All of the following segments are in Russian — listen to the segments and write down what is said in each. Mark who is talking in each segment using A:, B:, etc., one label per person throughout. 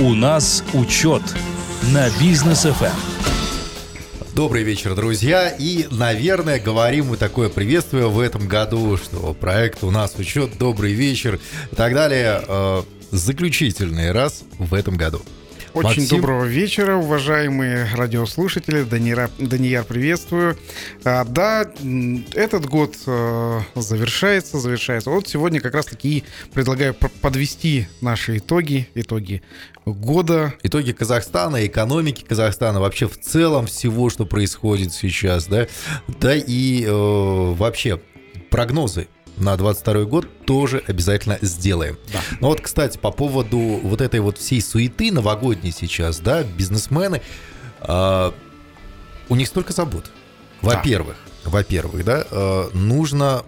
A: У нас учет на бизнес ФМ.
B: Добрый вечер, друзья. И, наверное, говорим мы такое приветствие в этом году, что проект у нас учет, добрый вечер и так далее. Э, заключительный раз в этом году.
C: Очень Максим... доброго вечера, уважаемые радиослушатели. Данияр, Данияр приветствую. А, да, этот год а, завершается, завершается. Вот сегодня как раз-таки предлагаю подвести наши итоги, итоги года.
B: Итоги Казахстана, экономики Казахстана, вообще в целом всего, что происходит сейчас, да, да и э, вообще прогнозы на 22 год тоже обязательно сделаем. Да. Ну вот, кстати, по поводу вот этой вот всей суеты новогодней сейчас, да, бизнесмены, э, у них столько забот. Во-первых, да. во-первых, да, э, нужно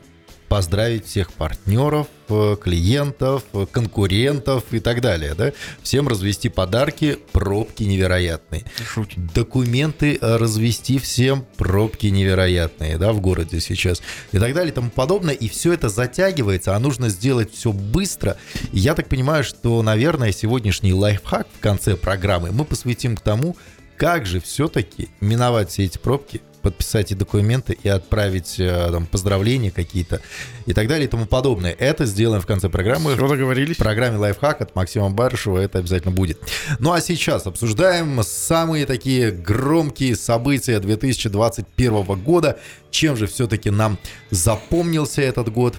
B: поздравить всех партнеров, э, клиентов, э, конкурентов и так далее. Да? Всем развести подарки, пробки невероятные. Шуть. Документы э, развести всем, пробки невероятные да, в городе сейчас. И так далее и тому подобное. И все это затягивается, а нужно сделать все быстро. И я так понимаю, что, наверное, сегодняшний лайфхак в конце программы мы посвятим к тому, как же все-таки миновать все эти пробки – подписать и документы, и отправить э, там, поздравления какие-то и так далее и тому подобное. Это сделаем в конце программы.
C: Все договорились.
B: В программе «Лайфхак» от Максима Барышева это обязательно будет. Ну а сейчас обсуждаем самые такие громкие события 2021 года. Чем же все-таки нам запомнился этот год?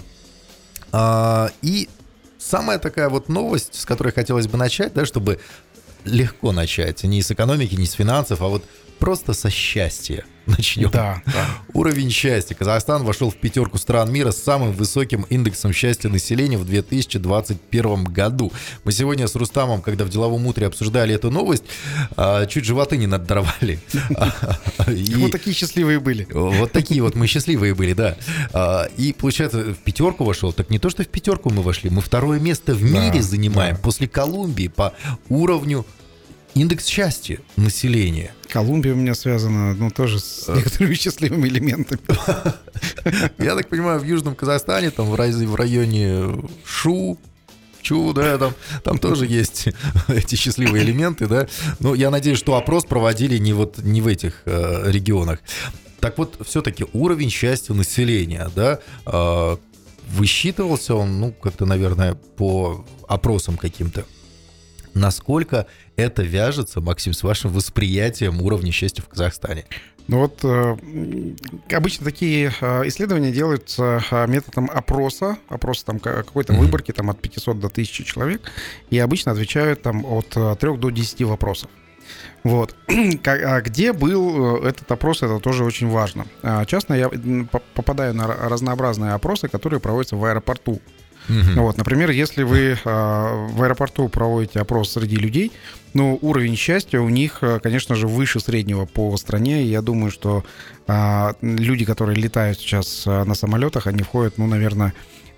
B: А, и самая такая вот новость, с которой хотелось бы начать, да, чтобы легко начать. Не с экономики, не с финансов, а вот просто со счастья начнем.
C: Да, да.
B: Уровень счастья. Казахстан вошел в пятерку стран мира с самым высоким индексом счастья населения в 2021 году. Мы сегодня с Рустамом, когда в деловом утре обсуждали эту новость, а, чуть животы не надорвали.
C: Вот такие счастливые были.
B: Вот такие вот мы счастливые были, да. А, и, получается, в пятерку вошел. Так не то, что в пятерку мы вошли, мы второе место в мире занимаем после Колумбии по уровню индекс счастья населения.
C: Колумбия у меня связана, ну, тоже с э. некоторыми счастливыми элементами.
B: Я так понимаю, в Южном Казахстане, там в районе Шу, Чу, да, там, там тоже есть эти счастливые элементы, да. Но я надеюсь, что опрос проводили не вот не в этих э, регионах. Так вот, все-таки уровень счастья населения, да, э, высчитывался он, ну, как-то, наверное, по опросам каким-то. Насколько это вяжется, Максим, с вашим восприятием уровня счастья в Казахстане?
C: Ну вот э, обычно такие э, исследования делаются э, методом опроса, опроса там какой-то mm-hmm. выборки там от 500 до 1000 человек, и обычно отвечают там от 3 до 10 вопросов. Вот. А где был этот опрос, это тоже очень важно. Часто я попадаю на разнообразные опросы, которые проводятся в аэропорту. Угу. Вот, например, если вы а, в аэропорту проводите опрос среди людей, ну, уровень счастья у них, а, конечно же, выше среднего по стране. И я думаю, что а, люди, которые летают сейчас а, на самолетах, они входят, ну, наверное,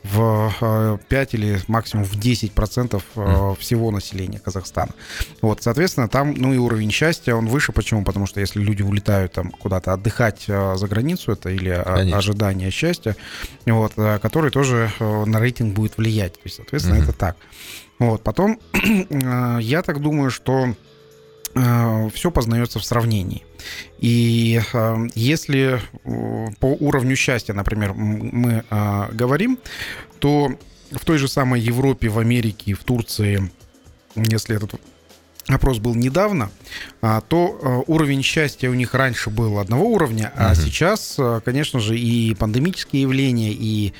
C: в 5 э, или максимум в 10 процентов э, всего населения Казахстана. Вот, соответственно, там, ну и уровень счастья, он выше. Почему? Потому что если люди улетают там куда-то отдыхать э, за границу, это или Конечно. ожидание счастья, вот, который тоже на рейтинг будет влиять. То есть, соответственно, угу. это так. Вот, потом я так думаю, что Э, все познается в сравнении. И э, если э, по уровню счастья, например, мы говорим, то в той же самой Европе, в Америке, в Турции, если этот опрос был недавно, а, то уровень счастья у них раньше был одного уровня, а угу. сейчас, конечно же, и пандемические явления, и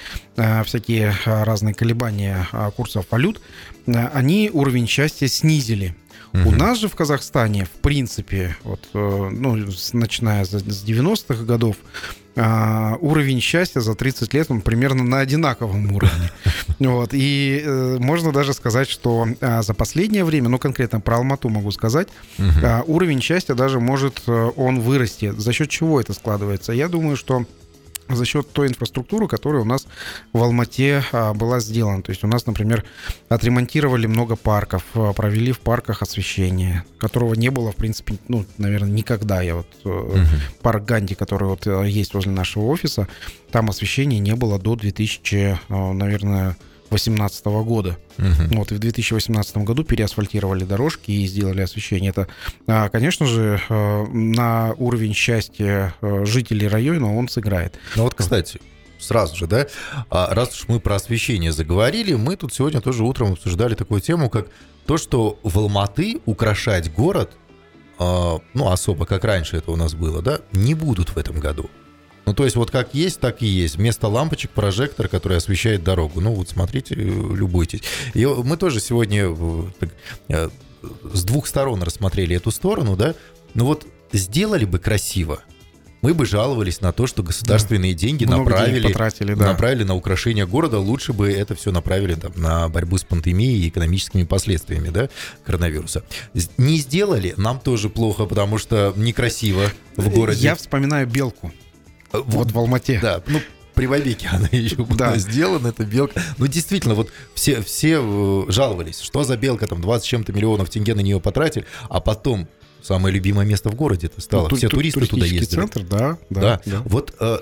C: всякие разные колебания курсов валют, они уровень счастья снизили. Угу. У нас же в Казахстане, в принципе, вот, э, ну, начиная с 90-х годов, а, уровень счастья за 30 лет он примерно на одинаковом уровне. Вот. И э, можно даже сказать, что а, за последнее время, ну конкретно про Алмату могу сказать, угу. уровень счастья даже может э, он вырасти. За счет чего это складывается? Я думаю, что за счет той инфраструктуры, которая у нас в Алмате а, была сделана. То есть у нас, например, отремонтировали много парков, а, провели в парках освещение, которого не было, в принципе, ну, наверное, никогда. Я вот угу. парк Ганди, который вот э, есть возле нашего офиса, там освещения не было до 2000, наверное, 2018 года.
B: Мгм.
C: Вот, и в 2018 году переасфальтировали дорожки и сделали освещение. Это, а, конечно же, э, на уровень счастья э, жителей района он сыграет.
B: Ну вот, кстати, сразу же, да, а раз уж мы про освещение заговорили, мы тут сегодня тоже утром обсуждали такую тему, как то, что в Алматы украшать город, а, ну, особо, как раньше это у нас было, да, не будут в этом году. Ну, то есть вот как есть, так и есть. Вместо лампочек прожектор, который освещает дорогу. Ну, вот смотрите, э, любуйтесь. И мы тоже сегодня э, э, с двух сторон рассмотрели эту сторону, да. Ну вот сделали бы красиво, мы бы жаловались на то, что государственные деньги
C: Много денег
B: направили,
C: потратили, да.
B: направили на украшение города. Лучше бы это все направили там, на борьбу с пандемией и экономическими последствиями да, коронавируса. Не сделали, нам тоже плохо, потому что некрасиво в городе.
C: Я вспоминаю белку.
B: Э,
C: Вот в Алмате.
B: Да, ну, при Вовеке она еще была
C: Да.
B: сделана, эта белка. Ну, действительно, вот все, все э, жаловались, что за белка, там, 20 с чем-то миллионов тенге на нее потратили, а потом самое любимое место в городе это стало.
C: Ту-
B: все
C: ту-
B: туристы туда ездили.
C: центр, да, да,
B: Да,
C: да.
B: вот э,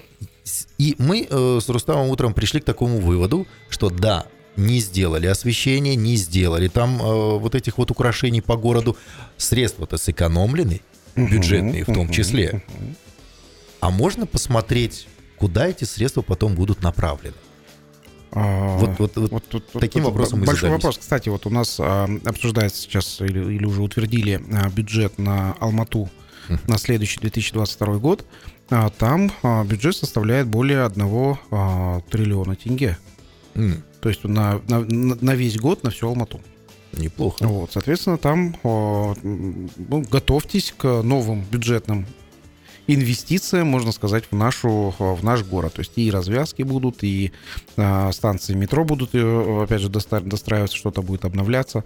B: и мы э, с Рустамом утром пришли к такому выводу, что да, не сделали освещение, не сделали там э, вот этих вот украшений по городу, средства-то сэкономлены, бюджетные в том
C: Мгм,
B: числе.
C: мгм.
B: А можно посмотреть, куда эти средства потом будут направлены?
C: А,
B: Вот, вот, вот
C: Вот тут-
B: таким
C: тут
B: вопросом мы
C: Большой
B: задались.
C: вопрос. Кстати, вот у нас а, обсуждается сейчас или, или уже утвердили а, бюджет на Алмату
B: Мгм.
C: на следующий 2022 год. А, там а, бюджет составляет более 1 а, триллиона тенге.
B: М,
C: То есть на, на, на весь год на всю Алмату.
B: неплохо.
C: Вот, соответственно, там а, ну, готовьтесь к новым бюджетным инвестициям, можно сказать, в, нашу, в наш город. То есть и развязки будут, и а, станции метро будут, э, опять же, достраиваться, что-то будет обновляться.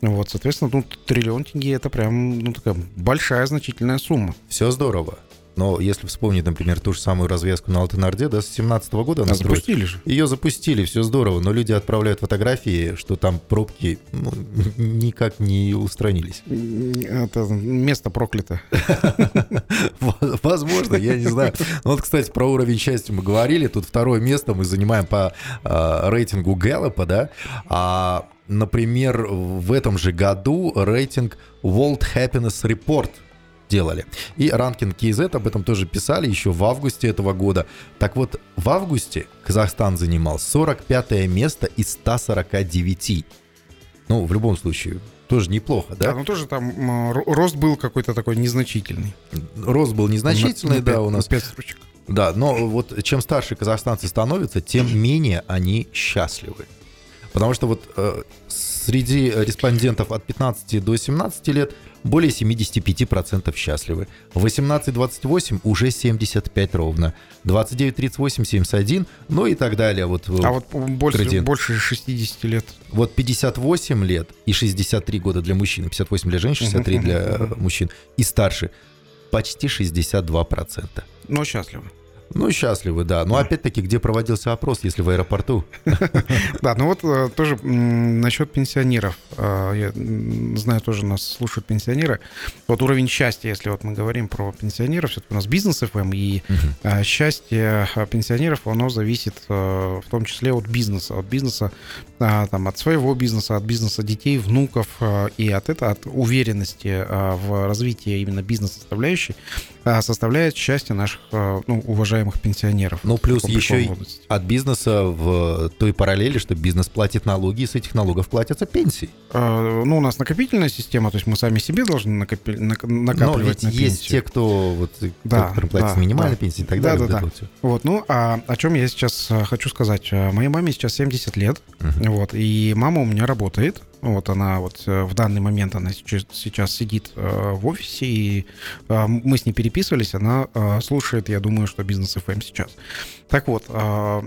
C: Вот, соответственно, ну, триллион тенге это прям ну, такая большая значительная сумма.
B: Все здорово. Но если вспомнить, например, ту же самую развязку на Алтенарде, да, с 17 года она
C: А запустили же.
B: Ее запустили, все здорово, но люди отправляют фотографии, что там пробки ну, никак не устранились.
C: Это место проклято.
B: Возможно, я не знаю. Ну, вот, кстати, про уровень счастья мы говорили. Тут второе место мы занимаем по а, рейтингу Гэллопа, да. А, например, в этом же году рейтинг World Happiness Report делали. И ранкинг KZ об этом тоже писали еще в августе этого года. Так вот, в августе Казахстан занимал 45 место из 149. Ну, в любом случае, тоже неплохо,
C: Да,
B: да?
C: ну тоже там рост был какой-то такой незначительный.
B: Рост был незначительный,
C: На- на
B: да,
C: пять-
B: у нас
C: на пять строчек.
B: Да, но вот чем старше казахстанцы становятся, тем менее они счастливы. Потому что вот э, среди респондентов от 15 до 17 лет более 75% счастливы. 18-28 уже 75 ровно. 29-38 71, ну и так далее. Вот,
C: А вот больше,
B: Градиент.
C: больше 60 лет.
B: вот 58 лет и 63 года для мужчин, и 58 для женщин, 63 для э, мужчин и старше почти 62%.
C: Но счастливы.
B: Ну, счастливы, да. Но опять-таки, где проводился опрос, если в аэропорту?
C: Да, ну вот э, тоже насчет пенсионеров. Э, Я знаю, тоже нас слушают пенсионеры. Вот уровень счастья, если вот мы говорим про пенсионеров, все-таки у нас бизнес ФМ, и э, счастье э, пенсионеров, оно зависит э, в том числе от бизнеса. От бизнеса, там, от своего бизнеса, от бизнеса детей, внуков, э, и от этого, от уверенности э, в развитии именно бизнес-составляющей э, составляет счастье наших э, ну, уважаемых пенсионеров.
B: Ну, плюс еще и от бизнеса в той параллели, что бизнес платит налоги, и с этих налогов платятся пенсии.
C: Э, Ну, у нас накопительная система, то есть мы сами себе должны накопи- нак-
B: Но
C: накапливать
B: ведь
C: на
B: есть
C: пенсию.
B: те, кто, вот,
C: Да,
B: которым платится
C: да,
B: минимальная
C: да.
B: пенсия и так
C: Да,
B: далее.
C: да,
B: вот
C: да.
B: это вот
C: ну, а о чем я сейчас э, хочу сказать? Э, Моей маме сейчас 70 лет,
B: Мгм.
C: Вот, и мама у меня работает. Вот она вот э, в данный момент она сейчас, сейчас сидит э, в офисе, и э, мы с ней переписывались, она э, слушает, я думаю, что бизнес FM сейчас. Так вот, о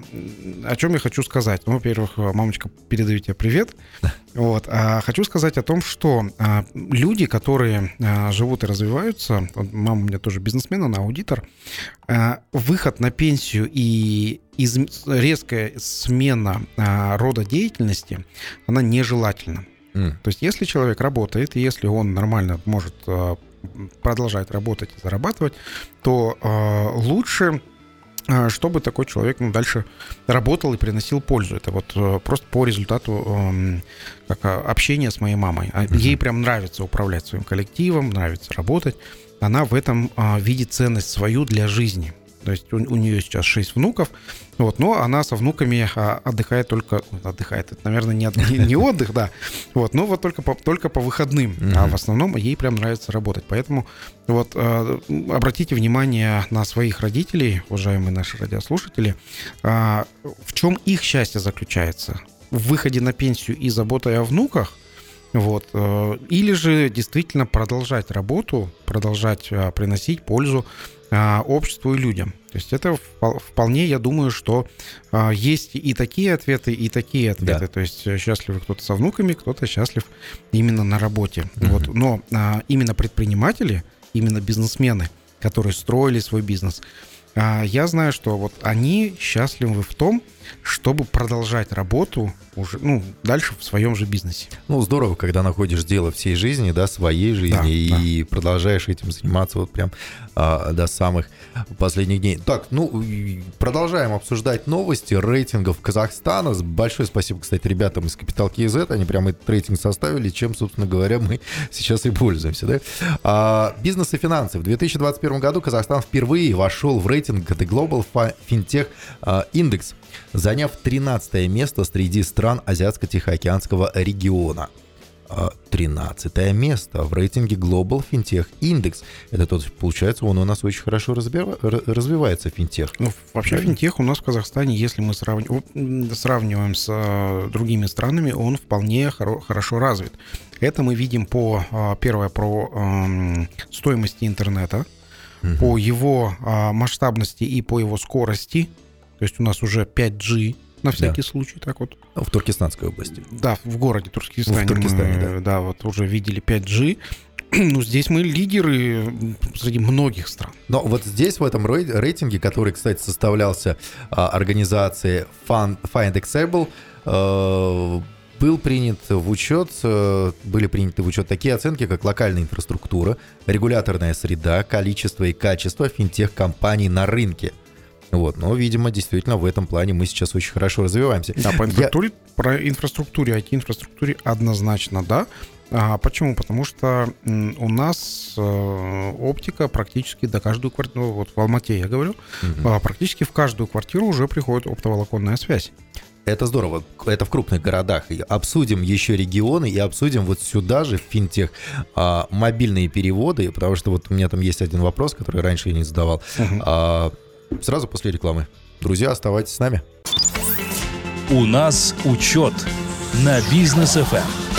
C: чем я хочу сказать? Ну, во-первых, мамочка, передаю тебе привет. Вот, а хочу сказать о том, что люди, которые живут и развиваются, мама у меня тоже бизнесмен, она аудитор, выход на пенсию и из- резкая смена а, рода деятельности, она нежелательна.
B: М.
C: То есть, если человек работает, и если он нормально может а, продолжать работать и зарабатывать, то а, лучше а, чтобы такой человек ну, дальше работал и приносил пользу. Это вот э, просто по результату эм, как, а, общения с моей мамой. А ей прям нравится управлять своим коллективом, нравится работать. Она в этом видит ценность свою для жизни. То есть у, у нее сейчас шесть внуков, вот, но она со внуками а, отдыхает только... Отдыхает, это, наверное, не, не, не отдых, да. Вот, но вот только по, только по выходным. Mm-hmm. А в основном ей прям нравится работать. Поэтому вот а, обратите внимание на своих родителей, уважаемые наши радиослушатели, а, в чем их счастье заключается. В выходе на пенсию и заботой о внуках, вот. Э, или же действительно продолжать работу, продолжать приносить пользу обществу и людям. То есть это вполне, я думаю, что а, есть и такие ответы, и такие ответы. Да. То есть э, счастлив кто-то со внуками, кто-то счастлив именно на работе. Угу. Вот. Но а, именно предприниматели, именно бизнесмены, которые строили свой бизнес, а, я знаю, что вот они счастливы в том, чтобы продолжать работу уже, ну, дальше в своем же бизнесе.
B: Ну, здорово, когда находишь дело всей жизни, да, своей жизни, да, и да. продолжаешь этим заниматься вот прям а, до самых последних дней. Так, ну, продолжаем обсуждать новости рейтингов Казахстана. Большое спасибо, кстати, ребятам из Капитал KZ, они прям этот рейтинг составили, чем, собственно говоря, мы сейчас и пользуемся, да. А, бизнес и финансы. В 2021 году Казахстан впервые вошел в рейтинг The Global Fintech а, Index заняв 13 место среди стран Азиатско-Тихоокеанского региона. 13 а, место в рейтинге Global FinTech Index. Это тот, получается, он у нас очень хорошо развивается, финтех.
C: Ну, вообще финтех у нас в Казахстане, если мы сравниваем, сравниваем с а, другими странами, он вполне хоро, хорошо развит. Это мы видим по, а, первое, про э, стоимости интернета, угу. по его э, масштабности и по его скорости, то есть у нас уже 5G на всякий да. случай, так вот.
B: В Туркестанской области.
C: Да, в городе Туркестане. В Туркестане, мы, да. да, вот уже видели 5G. Ну, здесь мы лидеры среди многих стран.
B: Но вот здесь, в этом рейтинге, который, кстати, составлялся а, организацией Fund, Findexable, э, был принят в учет, э, были приняты в учет такие оценки, как локальная инфраструктура, регуляторная среда, количество и качество финтех-компаний на рынке – вот, но, видимо, действительно в этом плане мы сейчас очень хорошо развиваемся.
C: Да, по инфраструктуре, Я... про инфраструктуре, IT-инфраструктуре однозначно, да. А почему? Потому что у нас э, оптика практически до каждую квартиру, ну, вот в Алмате я говорю, угу. практически в каждую квартиру уже приходит оптоволоконная связь.
B: Это здорово. Это в крупных городах. И обсудим еще регионы и обсудим вот сюда же в финтех а, мобильные переводы, потому что вот у меня там есть один вопрос, который раньше я не задавал. Угу. А, сразу после рекламы. Друзья, оставайтесь с нами.
A: У нас учет на бизнес FM.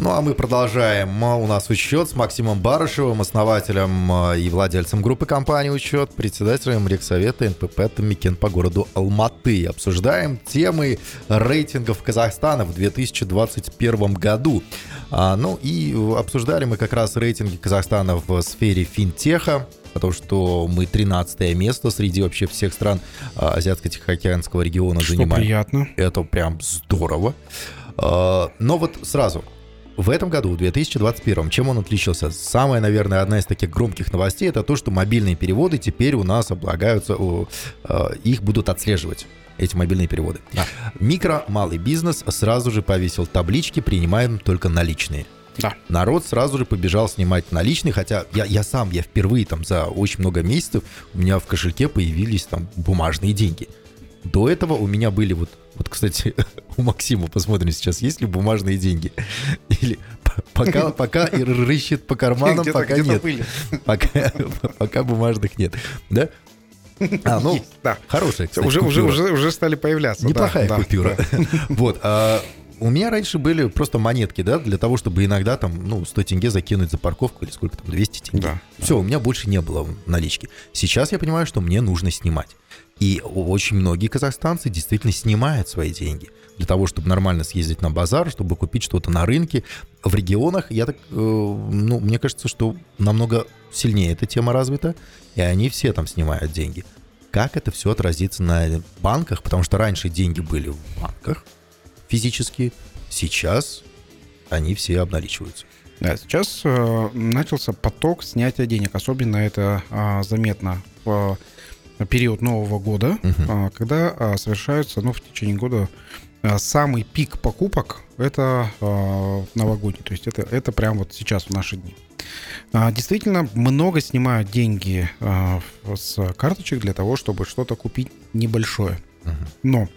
B: Ну а мы продолжаем. У нас учет с Максимом Барышевым, основателем э, и владельцем группы компании «Учет», председателем Рексовета НПП «Томикен» по городу Алматы. Обсуждаем темы рейтингов Казахстана в 2021 году. А, ну и обсуждали мы как раз рейтинги Казахстана в сфере финтеха, потому что мы 13 место среди вообще всех стран а, Азиатско-Тихоокеанского региона
C: что
B: занимаем.
C: приятно.
B: Это прям здорово. А, но вот сразу, в этом году, в 2021, чем он отличился? Самая, наверное, одна из таких громких новостей, это то, что мобильные переводы теперь у нас облагаются, их будут отслеживать эти мобильные переводы. Да. Микро, малый бизнес сразу же повесил таблички, принимаем только наличные.
C: Да.
B: Народ сразу же побежал снимать наличные, хотя я, я сам, я впервые там за очень много месяцев, у меня в кошельке появились там бумажные деньги. До этого у меня были вот, вот, кстати, у Максима, посмотрим сейчас, есть ли бумажные деньги. Или пока, пока и рыщет по карманам, пока нет. Пока, пока бумажных нет. Да? А, ну, да. хорошая, кстати,
C: уже, уже, уже, уже стали появляться.
B: Неплохая да, купюра. Да. Вот. А, у меня раньше были просто монетки, да, для того, чтобы иногда там, ну, 100 тенге закинуть за парковку или сколько там, 200 тенге. Да. Все, да. у меня больше не было налички. Сейчас я понимаю, что мне нужно снимать. И очень многие казахстанцы действительно снимают свои деньги для того, чтобы нормально съездить на базар, чтобы купить что-то на рынке. В регионах, я так, э, ну, мне кажется, что намного сильнее эта тема развита, и они все там снимают деньги. Как это все отразится на банках? Потому что раньше деньги были в банках, физически. Сейчас они все обналичиваются.
C: Да, сейчас э, начался поток снятия денег. Особенно это э, заметно в период Нового года,
B: Мгм.
C: когда совершаются, ну, в течение года самый пик покупок это новогодний. То есть это, это прям вот сейчас в наши дни. А, действительно, много снимают деньги а, с карточек для того, чтобы что-то купить небольшое. Но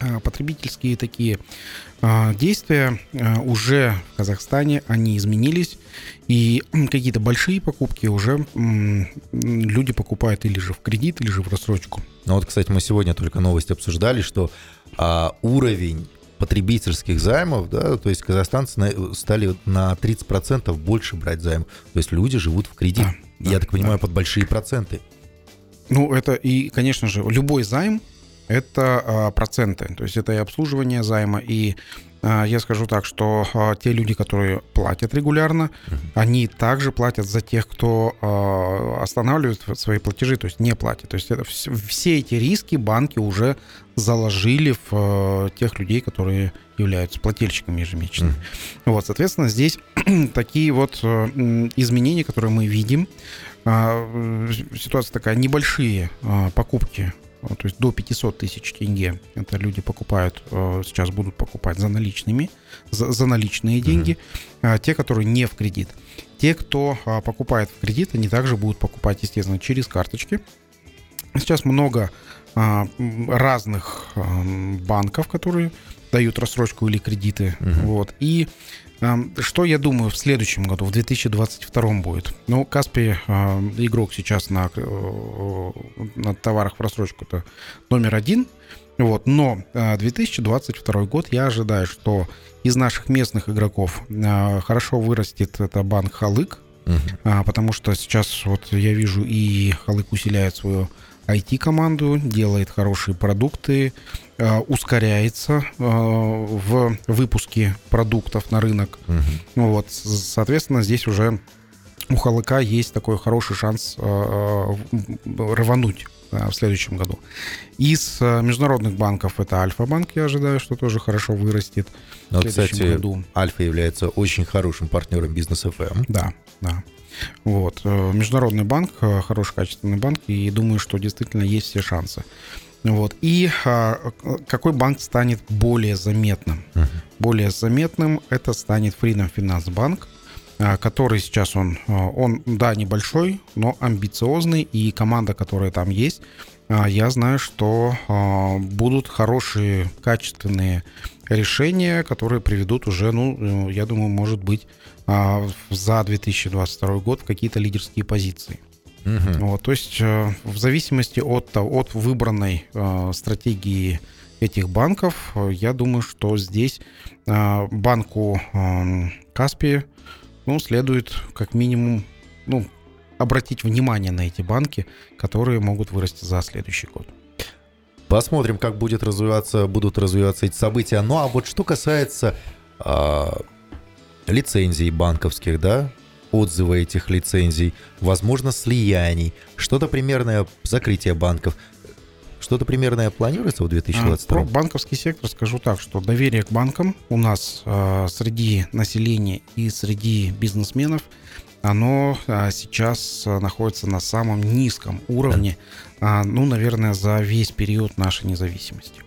C: а, потребительские такие действия уже в Казахстане, они изменились, и какие-то большие покупки уже люди покупают или же в кредит, или же в рассрочку.
B: Ну вот, кстати, мы сегодня только новость обсуждали, что а, уровень потребительских займов, да, то есть казахстанцы стали на 30% больше брать займ. То есть люди живут в кредит. Да, Я да, так понимаю, да. под большие проценты.
C: Ну, это и, конечно же, любой займ это а, проценты. То есть это и обслуживание займа, и я скажу так, что а, те люди, которые платят регулярно, uh-huh. они также платят за тех, кто а, останавливает свои платежи, то есть не платит. То есть это, все эти риски банки уже заложили в тех людей, которые являются плательщиками ежемесячными. Uh-huh. Вот, соответственно, здесь такие вот изменения, которые мы видим. Ситуация такая, небольшие покупки то есть до 500 тысяч тенге. Это люди покупают, э, сейчас будут покупать за наличными, за, за наличные деньги. Uh-huh. Те, которые не в кредит. Те, кто а, покупает в кредит, они также будут покупать, естественно, через карточки. Сейчас много разных банков, которые дают рассрочку или кредиты. Uh-huh. Вот. И что я думаю в следующем году, в 2022 будет? Ну, Каспи игрок сейчас на, э, на товарах в рассрочку это номер один. Вот, но 2022 год я ожидаю, что из наших местных игроков хорошо вырастет это банк Халык, uh-huh. потому что сейчас вот я вижу и Халык усиляет свою IT-команду, делает хорошие продукты, Э, ускоряется э, в выпуске продуктов на рынок. Угу. Вот, соответственно, здесь уже у Халыка есть такой хороший шанс э, рвануть в следующем году. Из международных банков это Альфа-банк, я ожидаю, что тоже хорошо вырастет
B: Но, в следующем кстати, году. Альфа является очень хорошим партнером бизнес FM.
C: Да, да. Вот. Международный банк, хороший качественный банк, и думаю, что действительно есть все шансы. Вот. И а, какой банк станет более заметным? Uh-huh. Более заметным это станет Freedom Finance Bank, а, который сейчас он, а, он, да, небольшой, но амбициозный, и команда, которая там есть, я знаю, что а, будут хорошие, качественные решения, которые приведут уже, ну, я думаю, может быть, а, за 2022 год в какие-то лидерские позиции. Угу. Вот, то есть э, в зависимости от, от выбранной э, стратегии этих банков, э, я думаю, что здесь банку Каспи ну, следует как минимум ну, обратить внимание на эти банки, которые могут вырасти за следующий год.
B: Посмотрим, как будет развиваться, будут развиваться эти события. Ну а вот что касается э, лицензий банковских, да, отзывы этих лицензий, возможно, слияний, что-то примерное закрытие банков. Что-то примерное планируется в 2022?
C: Про банковский сектор скажу так, что доверие к банкам у нас э, среди населения и среди бизнесменов оно а, сейчас находится на самом низком уровне, а, ну, наверное, за весь период нашей независимости.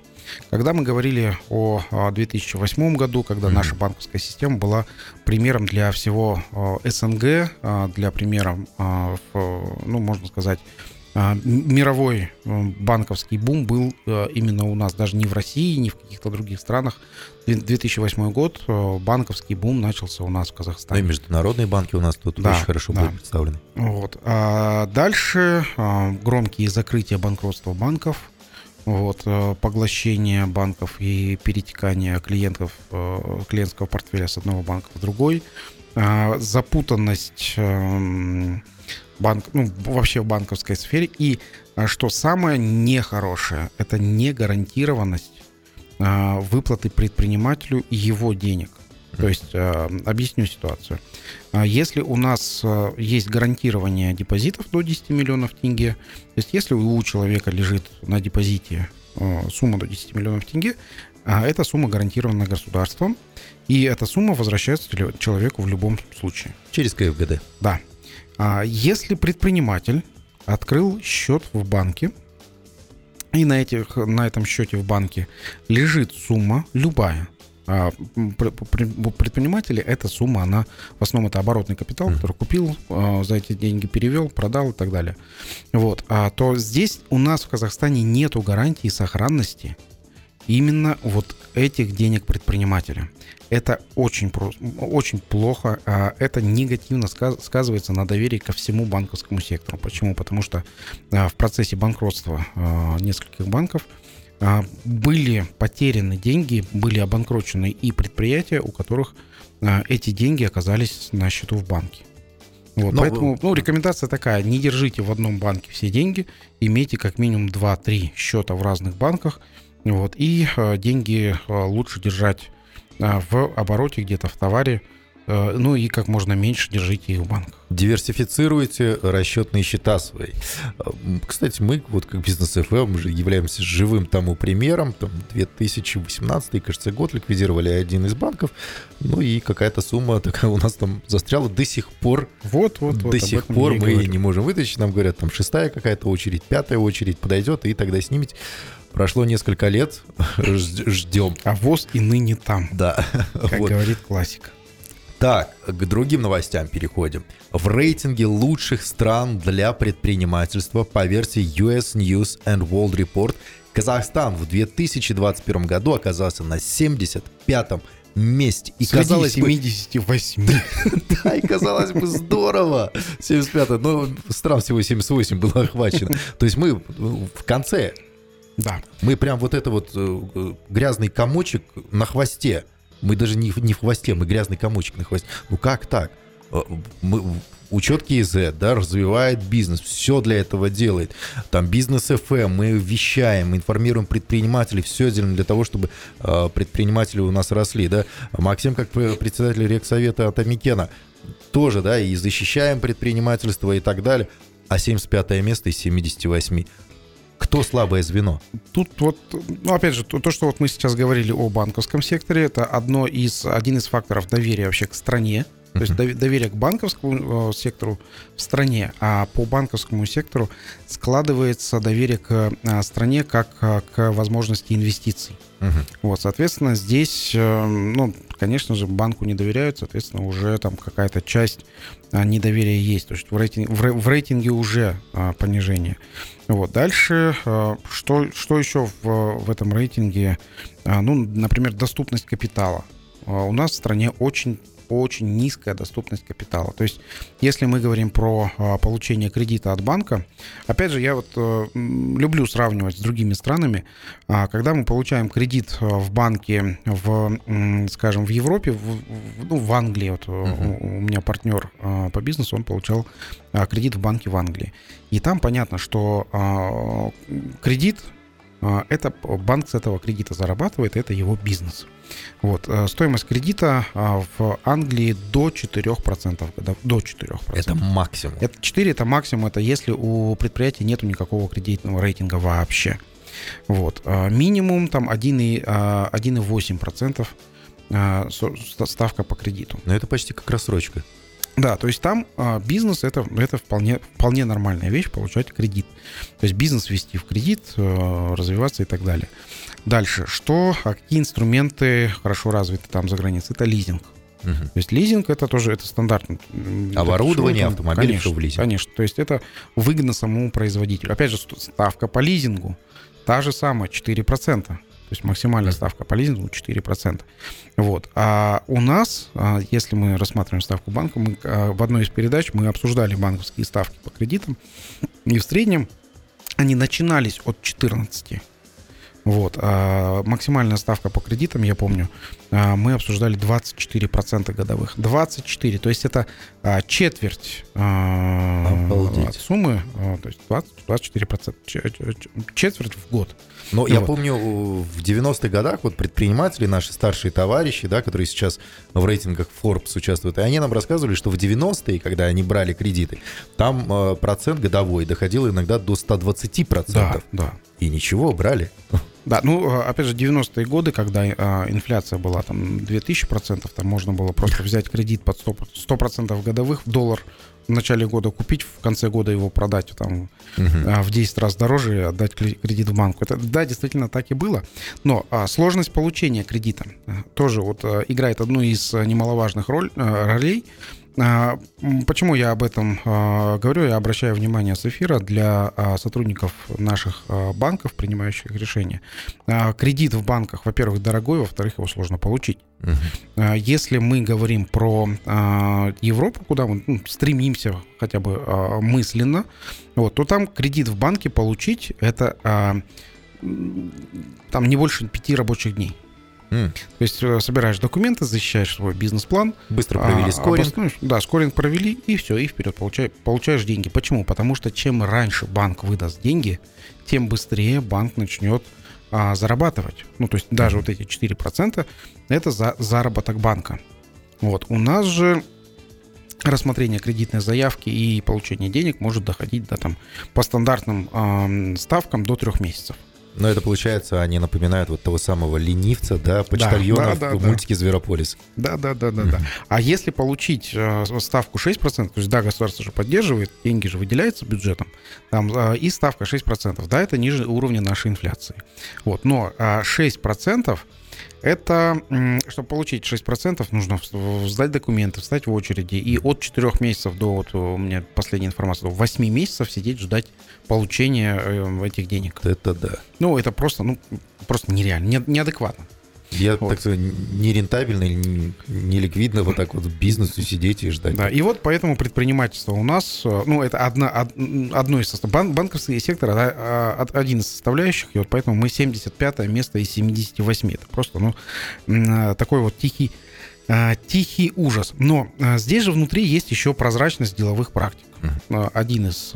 C: Когда мы говорили о 2008 году, когда наша банковская система была примером для всего СНГ, а, для примера, а, ну, можно сказать, а, мировой банковский бум был именно у нас, даже не в России, не в каких-то других странах. 2008 год банковский бум начался у нас в Казахстане.
B: Ну и международные банки у нас тут да, очень хорошо да. были представлены.
C: Вот. А дальше громкие закрытия банкротства банков, вот, э, поглощение банков и перетекание клиентов, э, клиентского портфеля с одного банка в другой, э, запутанность эм, банк, ну, вообще в банковской сфере. И что самое нехорошее, это негарантированность выплаты предпринимателю его денег. То есть, э, объясню ситуацию. А если у нас э, есть гарантирование депозитов до 10 миллионов тенге, то есть если у человека лежит на депозите э, сумма до 10 миллионов тенге, а эта сумма гарантирована государством, и эта сумма возвращается человеку в любом случае.
B: Через КФГД.
C: Да. А если предприниматель открыл счет в банке, и на, этих, на этом счете в банке лежит сумма любая. А у предпринимателя эта сумма, она в основном это оборотный капитал, который купил, а, за эти деньги перевел, продал и так далее. Вот. А то здесь у нас в Казахстане нету гарантии сохранности именно вот этих денег предпринимателя. Это очень, очень плохо, а это негативно сказывается на доверии ко всему банковскому сектору. Почему? Потому что а, в процессе банкротства а, нескольких банков были потеряны деньги, были обанкрочены и предприятия, у которых эти деньги оказались на счету в банке. Вот, Но... Поэтому ну, рекомендация такая, не держите в одном банке все деньги, имейте как минимум 2-3 счета в разных банках, вот, и деньги лучше держать в обороте где-то в товаре, э, ну и как можно меньше держите их в банках.
B: Диверсифицируйте расчетные счета свои. Э, кстати, мы, вот как бизнес FM, являемся живым тому примером. Там 2018, кажется, год ликвидировали один из банков. Ну и какая-то сумма такая у нас там застряла до сих пор.
C: Вот, вот,
B: До вот, сих пор мы говорю. не можем вытащить. Нам говорят, там шестая какая-то очередь, пятая очередь подойдет, и тогда снимете. Прошло несколько лет, ждем.
C: А ВОЗ и ныне там.
B: Да.
C: Как вот. говорит классика.
B: Так, к другим новостям переходим. В рейтинге лучших стран для предпринимательства по версии US News and World Report Казахстан в 2021 году оказался на 75-м месте.
C: И Среди казалось 78. Бы,
B: да, и казалось бы, здорово. 75 но стран всего 78 было охвачено. То есть мы в конце
C: да.
B: Мы прям вот это вот э, грязный комочек на хвосте. Мы даже не, не в хвосте, мы грязный комочек на хвосте. Ну как так? Э, мы, учет КИЗ, да, развивает бизнес, все для этого делает. Там бизнес FM, мы вещаем, информируем предпринимателей, все делаем для того, чтобы э, предприниматели у нас росли, да. Максим, как председатель Рексовета Атамикена, тоже, да, и защищаем предпринимательство и так далее. А 75 место из 78. Кто слабое звено?
C: Тут вот, ну, опять же, то, то, что вот мы сейчас говорили о банковском секторе, это одно из, один из факторов доверия вообще к стране. То есть доверие к банковскому э, сектору в стране, а по банковскому сектору складывается доверие к э, стране как э, к возможности инвестиций. Угу. Вот, соответственно, здесь, ну, конечно же, банку не доверяют, соответственно, уже там какая-то часть недоверия есть. То есть в рейтинге, в рейтинге уже понижение. Вот. Дальше, что, что еще в, в этом рейтинге? Ну, например, доступность капитала. У нас в стране очень очень низкая доступность капитала. То есть, если мы говорим про а, получение кредита от банка, опять же, я вот э, люблю сравнивать с другими странами. А, когда мы получаем кредит э, в банке, в, скажем, в Европе, в, ну, в Англии, вот uh-huh. у, меня партнер а, по бизнесу, он получал кредит в банке в Англии. И там понятно, что кредит это банк с этого кредита зарабатывает, это его бизнес. Вот. Э, стоимость кредита а, в Англии до 4%. До 4%.
B: Это максимум.
C: Это 4 это максимум, это если у предприятия нет никакого кредитного рейтинга вообще. Вот. А, минимум там 1,8% а, ставка по кредиту.
B: Но это почти как рассрочка.
C: Да, то есть там а, бизнес это, это вполне, вполне нормальная вещь, получать кредит. То есть бизнес вести в кредит, а, развиваться и так далее. Дальше, что, а какие инструменты хорошо развиты там за границей? Это лизинг. Угу. То есть лизинг это тоже это стандартно.
B: Оборудование, автомобиль,
C: конечно,
B: все в лизинг.
C: Конечно, то есть это выгодно самому производителю. Опять же, ставка по лизингу та же самая, 4%. То есть максимальная ставка по лизингу 4%. Вот. А у нас, а, если мы рассматриваем ставку банка, мы а, в одной из передач мы обсуждали банковские ставки по кредитам, и в среднем они начинались от 14 вот. А максимальная ставка по кредитам, я помню, а, мы обсуждали 24% годовых. 24, то есть это четверть от суммы, то есть 20, 24%, четверть в год.
B: Но вот. я помню, в 90-х годах вот предприниматели, наши старшие товарищи, да, которые сейчас в рейтингах Forbes участвуют, и они нам рассказывали, что в 90-е, когда они брали кредиты, там процент годовой доходил иногда до 120%.
C: Да, да.
B: И ничего, брали.
C: Да, ну, а, опять же, 90-е годы, когда а, инфляция была там 2000%, там можно было просто взять кредит под 100%, 100% годовых в доллар в начале года купить, в конце года его продать там угу. в 10 раз дороже и отдать кредит в банку. Это, да, действительно так и было. Но а, сложность получения кредита а, тоже вот а, играет одну из немаловажных роль, ролей. А, почему я об этом а, говорю? Я обращаю внимание с эфира для а, сотрудников наших банков, принимающих решения. Кредит в банках, во-первых, дорогой, во-вторых, его сложно получить. Угу. Если мы говорим про Европу, куда мы ну, стремимся хотя бы мысленно, вот, то там кредит в банке получить это там не больше пяти рабочих дней. Mm. То есть э, собираешь документы, защищаешь свой бизнес-план.
B: Быстро провели а, скоринг.
C: Да, скоринг провели, и все, и вперед получай, получаешь деньги. Почему? Потому что чем раньше банк выдаст деньги, тем быстрее банк начнет а, зарабатывать. Ну, то есть даже вот эти 4% это за заработок банка. Вот. У нас же рассмотрение кредитной заявки и получение денег может доходить до там по стандартным э, ставкам до трех месяцев.
B: Но это получается, они напоминают вот того самого ленивца, да, почтальона да, да, да, в мультике «Зверополис».
C: Да, да, да, да, да. А если получить э, ставку 6%, то есть, да, государство же поддерживает, деньги же выделяются бюджетом, там, э, и ставка 6%, да, это ниже уровня нашей инфляции. Вот, но э, 6% это, чтобы получить 6%, нужно сдать документы, встать в очереди. И от 4 месяцев до, вот у меня последняя информация, до 8 месяцев сидеть, ждать получения э, этих денег.
B: Это да.
C: Ну, это просто, ну, просто нереально, не, неадекватно.
B: Я вот. так сказать, нерентабельно, не, не ликвидно вот так вот бизнесу сидеть и ждать.
C: Да, и вот поэтому предпринимательство у нас, э, ну, это одна, одно из составляющих. Бан, банковский сектор да, а, один из составляющих, и вот поэтому мы 75 место из 78. Это просто, ну, э, такой вот тихий э, тихий ужас. Но здесь же внутри есть еще прозрачность деловых практик. Один из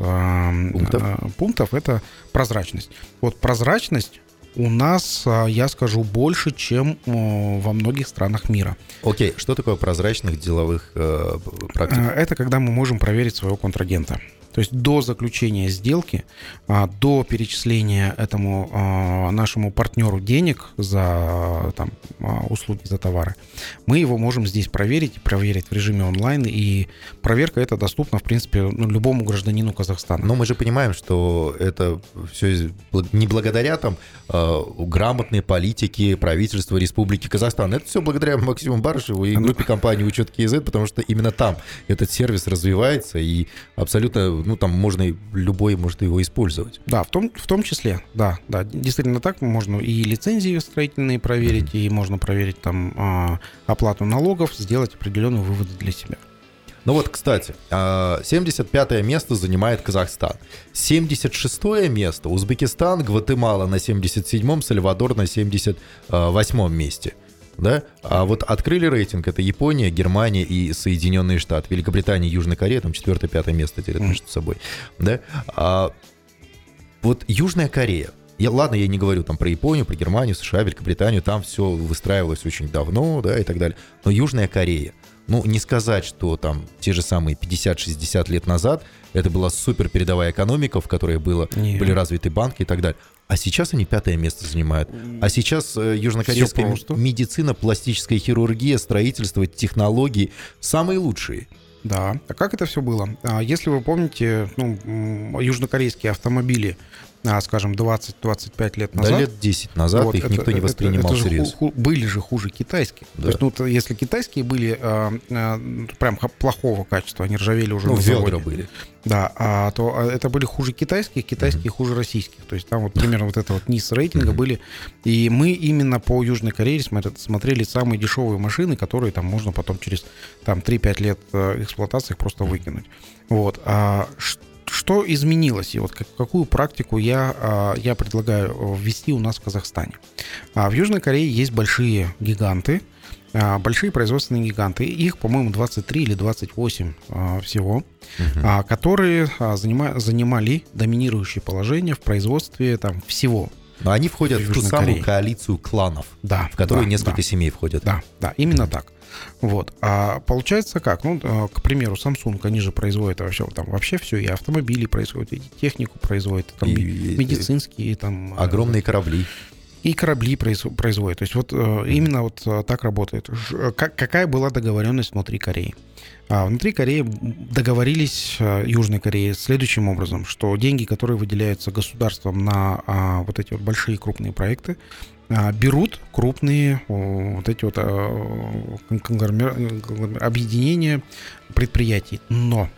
C: пунктов, пунктов это прозрачность. Вот прозрачность у нас, а, я скажу, больше, чем во многих странах мира.
B: Окей, что такое прозрачных деловых э, практик? Э,
C: это когда мы можем проверить своего контрагента. То есть до заключения сделки, а, до перечисления этому а, нашему партнеру денег за там, а, услуги, за товары, мы его можем здесь проверить, проверить в режиме онлайн, и проверка это доступна, в принципе, ну, любому гражданину Казахстана.
B: Но мы же понимаем, что это все не благодаря там грамотной политике правительства Республики Казахстан. Это все благодаря Максиму Барышеву и группе компании Учет КИЗ, потому что именно там этот сервис развивается и абсолютно ну, там можно любой может его использовать.
C: Да, в том, в том числе, да, да, действительно так, можно и лицензии строительные проверить, mm-hmm. и можно проверить там а, оплату налогов, сделать определенные выводы для себя.
B: Ну вот, кстати, 75 а, место занимает Казахстан. 76 место Узбекистан, Гватемала на 77-м, Сальвадор на 78-м месте – да? А вот открыли рейтинг, это Япония, Германия и Соединенные Штаты. Великобритания Южная Корея, там четвертое-пятое место делят между собой, да? А вот Южная Корея, я, ладно, я не говорю там про Японию, про Германию, США, Великобританию, там все выстраивалось очень давно, да, и так далее. Но Южная Корея, ну, не сказать, что там те же самые 50-60 лет назад это была супер передовая экономика, в которой было, были развиты банки и так далее. А сейчас они пятое место занимают. А сейчас э, южнокорейская медицина, пластическая хирургия, строительство, технологии самые лучшие.
C: Да. А как это все было? А Если вы помните, ну, южнокорейские автомобили скажем, 20-25 лет назад.
B: Да, лет 10 назад вот, их это, никто не воспринимал это, это всерьез. Ху,
C: были же хуже китайские. Да. То есть, ну, если китайские были а, а, прям плохого качества, они ржавели уже
B: ну, на заводе. были.
C: Да, а, то а, это были хуже китайских, китайские mm-hmm. хуже российских. То есть там вот примерно вот это вот низ рейтинга mm-hmm. были. И мы именно по Южной Корее смотрели самые дешевые машины, которые там можно потом через там 3-5 лет э, эксплуатации их просто выкинуть. Вот. А что изменилось и вот какую практику я, а, я предлагаю ввести у нас в Казахстане? А, в Южной Корее есть большие гиганты, а, большие производственные гиганты, их, по-моему, 23 или 28 всего, угу. которые занимали доминирующее положение в производстве там всего
B: Но они входят в,
C: в
B: ту самую
C: Корее.
B: коалицию кланов,
C: Да.
B: в которую
C: да,
B: несколько
C: да.
B: семей входят.
C: Да, да, именно так. Вот. А получается как? Ну, э, к примеру, Samsung, они же производят вообще, там вообще все, и автомобили производят, и технику производят, там,
B: И-
C: и,
B: и-
C: медицинские, там... э,
B: Огромные корабли.
C: И корабли произ- производят. То есть вот э, именно вот э, так работает. Какая была договоренность внутри Кореи? А внутри Кореи договорились э, Южной Кореи следующим образом, что деньги, которые выделяются государством на а, вот эти вот большие крупные проекты, а, берут крупные вот эти вот объединения предприятий. Но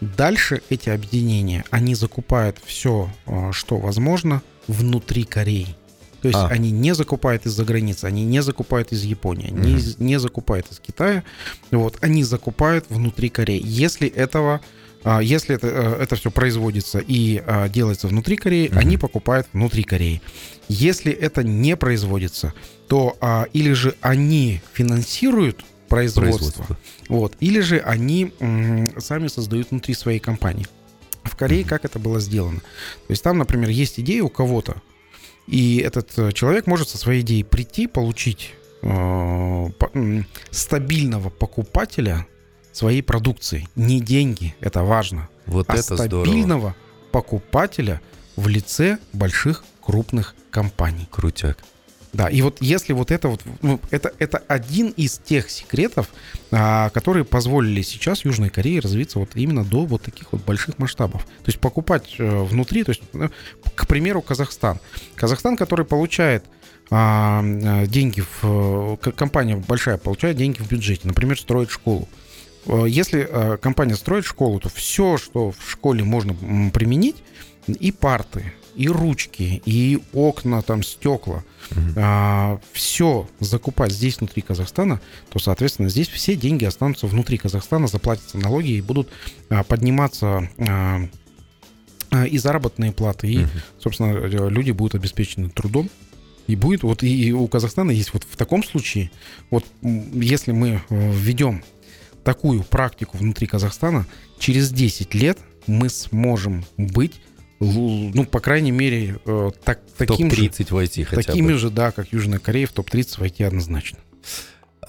C: дальше эти объединения, они закупают все, что возможно, внутри Кореи. То есть
B: А.
C: они не закупают из-за границы, они не закупают из Японии, они из- не закупают из Китая. Вот, они закупают внутри Кореи. Если этого а, если это, э, это все производится и а, делается внутри Кореи,
B: Мгм.
C: они покупают внутри Кореи. Если это не производится, то а, или же они финансируют производство,
B: Производство.
C: вот, или же они м, сами создают внутри своей компании. В Корее как это было сделано? То есть там, например, есть идея у кого-то, и этот э, человек может со своей идеей прийти, получить э, стабильного покупателя своей продукции. Не деньги, это важно,
B: Вот
C: а
B: это здорово.
C: стабильного покупателя в лице больших крупных компаний.
B: Крутяк.
C: Да, и вот если вот это вот, ну, это, это один из тех секретов, а, которые позволили сейчас Южной Корее развиться вот именно до вот таких вот больших масштабов. То есть покупать э, внутри, то есть, ну, к примеру, Казахстан. Казахстан, который получает а, э, деньги в... Компания большая получает деньги в бюджете, например, строит школу. Э, Если э, компания строит школу, то все, что в школе можно применить, и парты, и ручки, и окна, там, стекла, все закупать здесь, внутри Казахстана, то, соответственно, здесь все деньги останутся внутри Казахстана, заплатятся налоги и будут а, подниматься а, а, и заработные платы, и,
B: Мгм.
C: собственно, э, люди будут обеспечены трудом. И будет, вот и у Казахстана есть вот в таком случае, вот если мы э, введем такую практику внутри Казахстана, через 10 лет мы сможем быть, ну, по крайней мере, э, так, таким же,
B: Топ-30 войти хотя
C: такими
B: бы.
C: же, да, как Южная Корея, в топ-30 войти однозначно.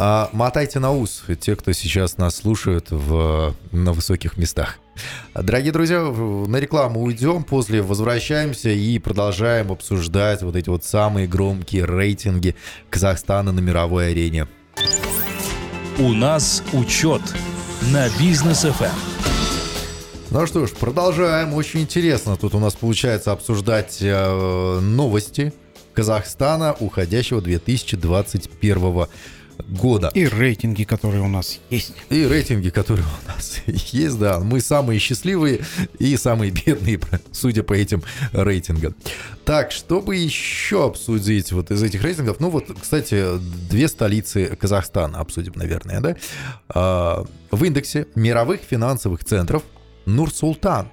B: А, мотайте на ус те, кто сейчас нас слушают в, на высоких местах. Дорогие друзья, на рекламу уйдем, после возвращаемся и продолжаем обсуждать вот эти вот самые громкие рейтинги Казахстана на мировой арене.
A: У нас учет на бизнес Эм.
B: Ну что ж, продолжаем. Очень интересно. Тут у нас получается обсуждать э, новости Казахстана уходящего 2021 года.
C: И рейтинги, которые у нас есть.
B: И рейтинги, которые у нас есть, да. Мы самые счастливые и самые бедные, судя по этим рейтингам. Так, чтобы еще обсудить вот из этих рейтингов, ну вот, кстати, две столицы Казахстана обсудим, наверное, да? А, В индексе мировых финансовых центров Нур-Султан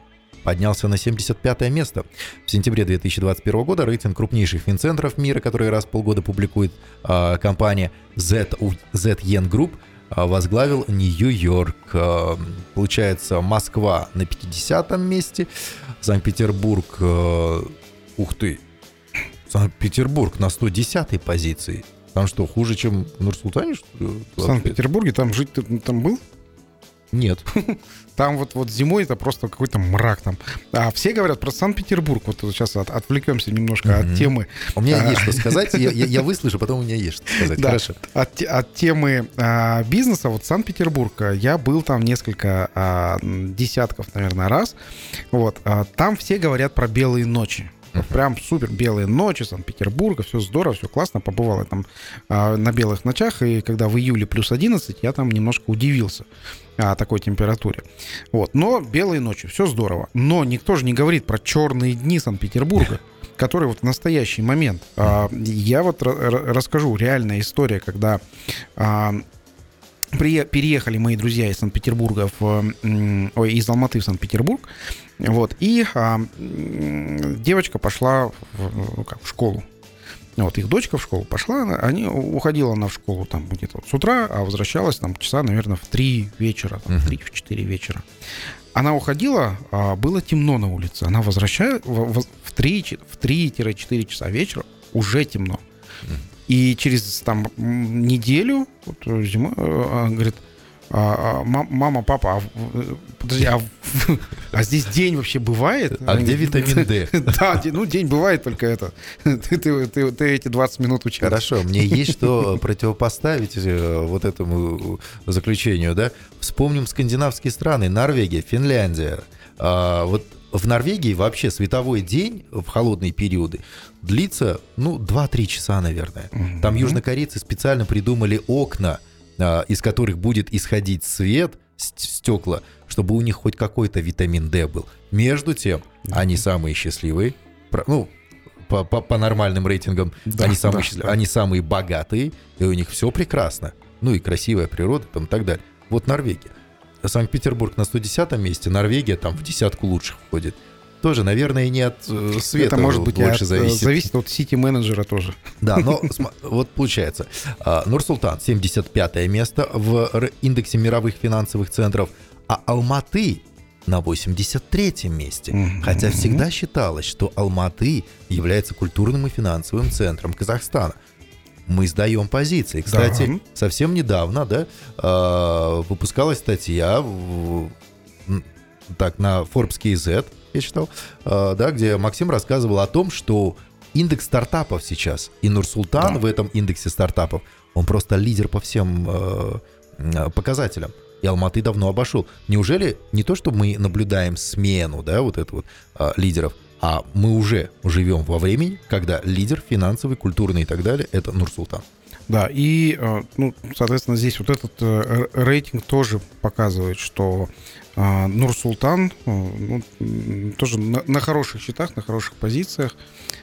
B: поднялся на 75 место. В сентябре 2021 года рейтинг крупнейших финцентров мира, которые раз в полгода публикует а, компания ZU ZN Group, а, возглавил Нью-Йорк. А, Получается, Москва на 50 месте, Санкт-Петербург, ух ты, Санкт-Петербург на 110 позиции. Там что, хуже, чем в Нур-Султане?
C: В Санкт-Петербурге там жить ты там был?
B: Нет.
C: Там вот, вот зимой это просто какой-то мрак там. А все говорят про Санкт-Петербург. Вот сейчас от- отвлекемся немножко
B: Мгм.
C: от темы.
B: У меня
C: А.
B: есть что сказать. Я, я- я выслушаю, потом у меня есть что сказать.
C: Да.
B: Хорошо.
C: От, те- от темы а, бизнеса, вот Санкт-Петербург, а, я был там несколько а, десятков, наверное, раз. Вот, а, там все говорят про белые ночи. Вот прям супер белые ночи Санкт-Петербурга, все здорово, все классно. Побывал я там а, на белых ночах, и когда в июле плюс 11, я там немножко удивился о такой температуре. Вот. Но белые ночи, все здорово. Но никто же не говорит про черные дни Санкт-Петербурга который вот в настоящий момент. А, Я вот ра- ра- расскажу реальная история, когда а, прие- переехали мои друзья из Санкт-Петербурга в, ой, из Алматы в Санкт-Петербург, вот, и а, девочка пошла в, ну, в школу. Вот, их дочка в школу пошла, они, уходила она в школу там где-то вот с утра, а возвращалась там часа, наверное, в 3 вечера, там, в 3-4 вечера. Она уходила, а было темно на улице. Она возвращает в, в 3, чи- в 3-4 часа вечера уже темно. И через там неделю, вот, э, зима, э, а, говорит, а, а, мам- мама, папа, а, подожди, а, а здесь день вообще бывает?
B: А где витамин D?
C: Да, ну день бывает только это. Ты, ты- ты- ты эти 20 минут учишься.
B: Хорошо, мне есть что противопоставить э, вот этому заключению, да? Вспомним скандинавские страны, Норвегия, Финляндия. А, Вот в Норвегии вообще световой день в холодные периоды длится, ну, 2-3 часа, наверное. Там южнокорейцы специально придумали окна, из которых будет исходить свет, ст- стекла, чтобы у них хоть какой-то витамин D был. Между тем, они самые счастливые, ну, по, по- по нормальным рейтингам,
C: Да,
B: они, самые
C: да,
B: счастливые,
C: да.
B: они самые богатые, и у них все прекрасно. Ну и красивая природа там и так далее. Вот Норвегия. Санкт-Петербург на 110 месте, Норвегия там в десятку лучших входит. Тоже, наверное, не от э, света
C: Это может быть
B: больше
C: от, э,
B: зависит.
C: зависит от сити-менеджера тоже.
B: Да, но вот получается, а, Нур-Султан 75 место в индексе мировых финансовых центров, а Алматы на 83 месте. Хотя всегда считалось, что Алматы является культурным и финансовым центром Казахстана. Мы сдаем позиции. Кстати,
C: Да.
B: совсем недавно, да, а, выпускалась статья так, на Forbes KZ, я читал, а, да, где Максим рассказывал о том, что индекс стартапов сейчас, и Нурсултан
C: Да.
B: в этом индексе стартапов, он просто лидер по всем э, э, показателям. И Алматы давно обошел. Неужели не то, что мы наблюдаем смену, да, вот это вот а, лидеров, а мы уже живем во времени, когда лидер финансовый, культурный и так далее, это Нурсултан.
C: Да, и, э, ну, соответственно, здесь вот этот э, рейтинг тоже показывает, что э, Нур-Султан э, ну, тоже на, на хороших счетах, на хороших позициях.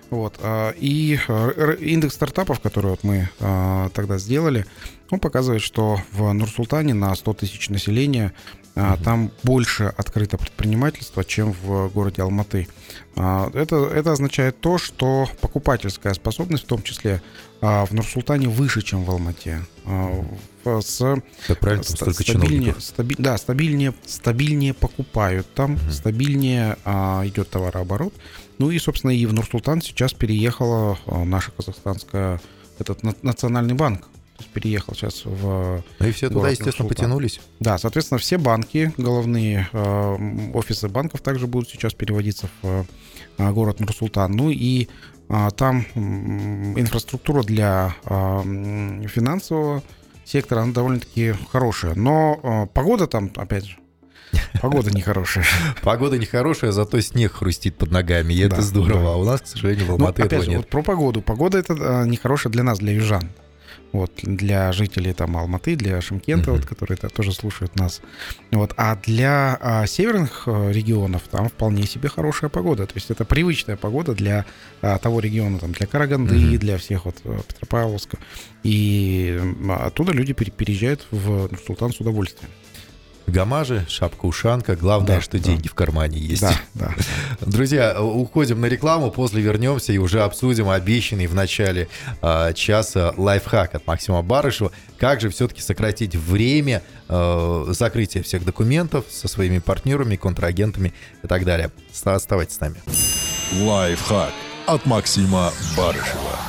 C: Вот. а, И э, индекс стартапов, который вот мы э, тогда сделали, он показывает, что в Нур-Султане на 100 тысяч населения а, там больше открыто предпринимательства, чем в городе Алматы. А, Это, это означает то, что покупательская способность в том числе а, в Нур-Султане выше, чем в Алмате. А, С
B: Как правильно, столько
C: стабильнее,
B: чиновников.
C: стаби- да, стабильнее, стабильнее покупают там, стабильнее а, идет товарооборот. Ну и, собственно, и в Нур-Султан сейчас переехала наша казахстанская, этот на- национальный банк. Переехал сейчас в...
B: Ну и все туда, естественно,
C: Нур-Султан.
B: потянулись.
C: Да, соответственно, все банки, головные э, офисы банков также будут сейчас переводиться в э, город Нур-Султан. Ну и а, там м, инфраструктура для м, финансового сектора, она довольно-таки хорошая. Но э, погода там, опять же, погода нехорошая.
B: Погода нехорошая, зато снег хрустит под ногами, и это
C: Да,
B: здорово.
C: да.
B: А у нас, к сожалению, в
C: Ну,
B: Алматы
C: опять
B: этого
C: же,
B: нет.
C: вот про погоду. Погода это э, нехорошая для нас, для южан. Вот, для жителей там Алматы, для Шимкента,
B: Мгм.
C: вот, которые это тоже слушают нас. Вот, а для а, северных э, регионов там вполне себе хорошая погода. То есть это привычная погода для а, того региона, там, для Караганды,
B: Мгм.
C: для всех вот э, Петропавловска. И оттуда люди пере- переезжают в Султан с удовольствием.
B: Гамажи, шапка-ушанка. Главное,
C: Да,
B: что
C: да.
B: деньги в кармане есть.
C: Да, да.
B: Друзья, уходим на рекламу, после вернемся и уже обсудим обещанный в начале а, часа лайфхак от Максима Барышева. Как же все-таки сократить время а, закрытия всех документов со своими партнерами, контрагентами и так далее. Оставайтесь с нами.
A: Лайфхак от Максима Барышева.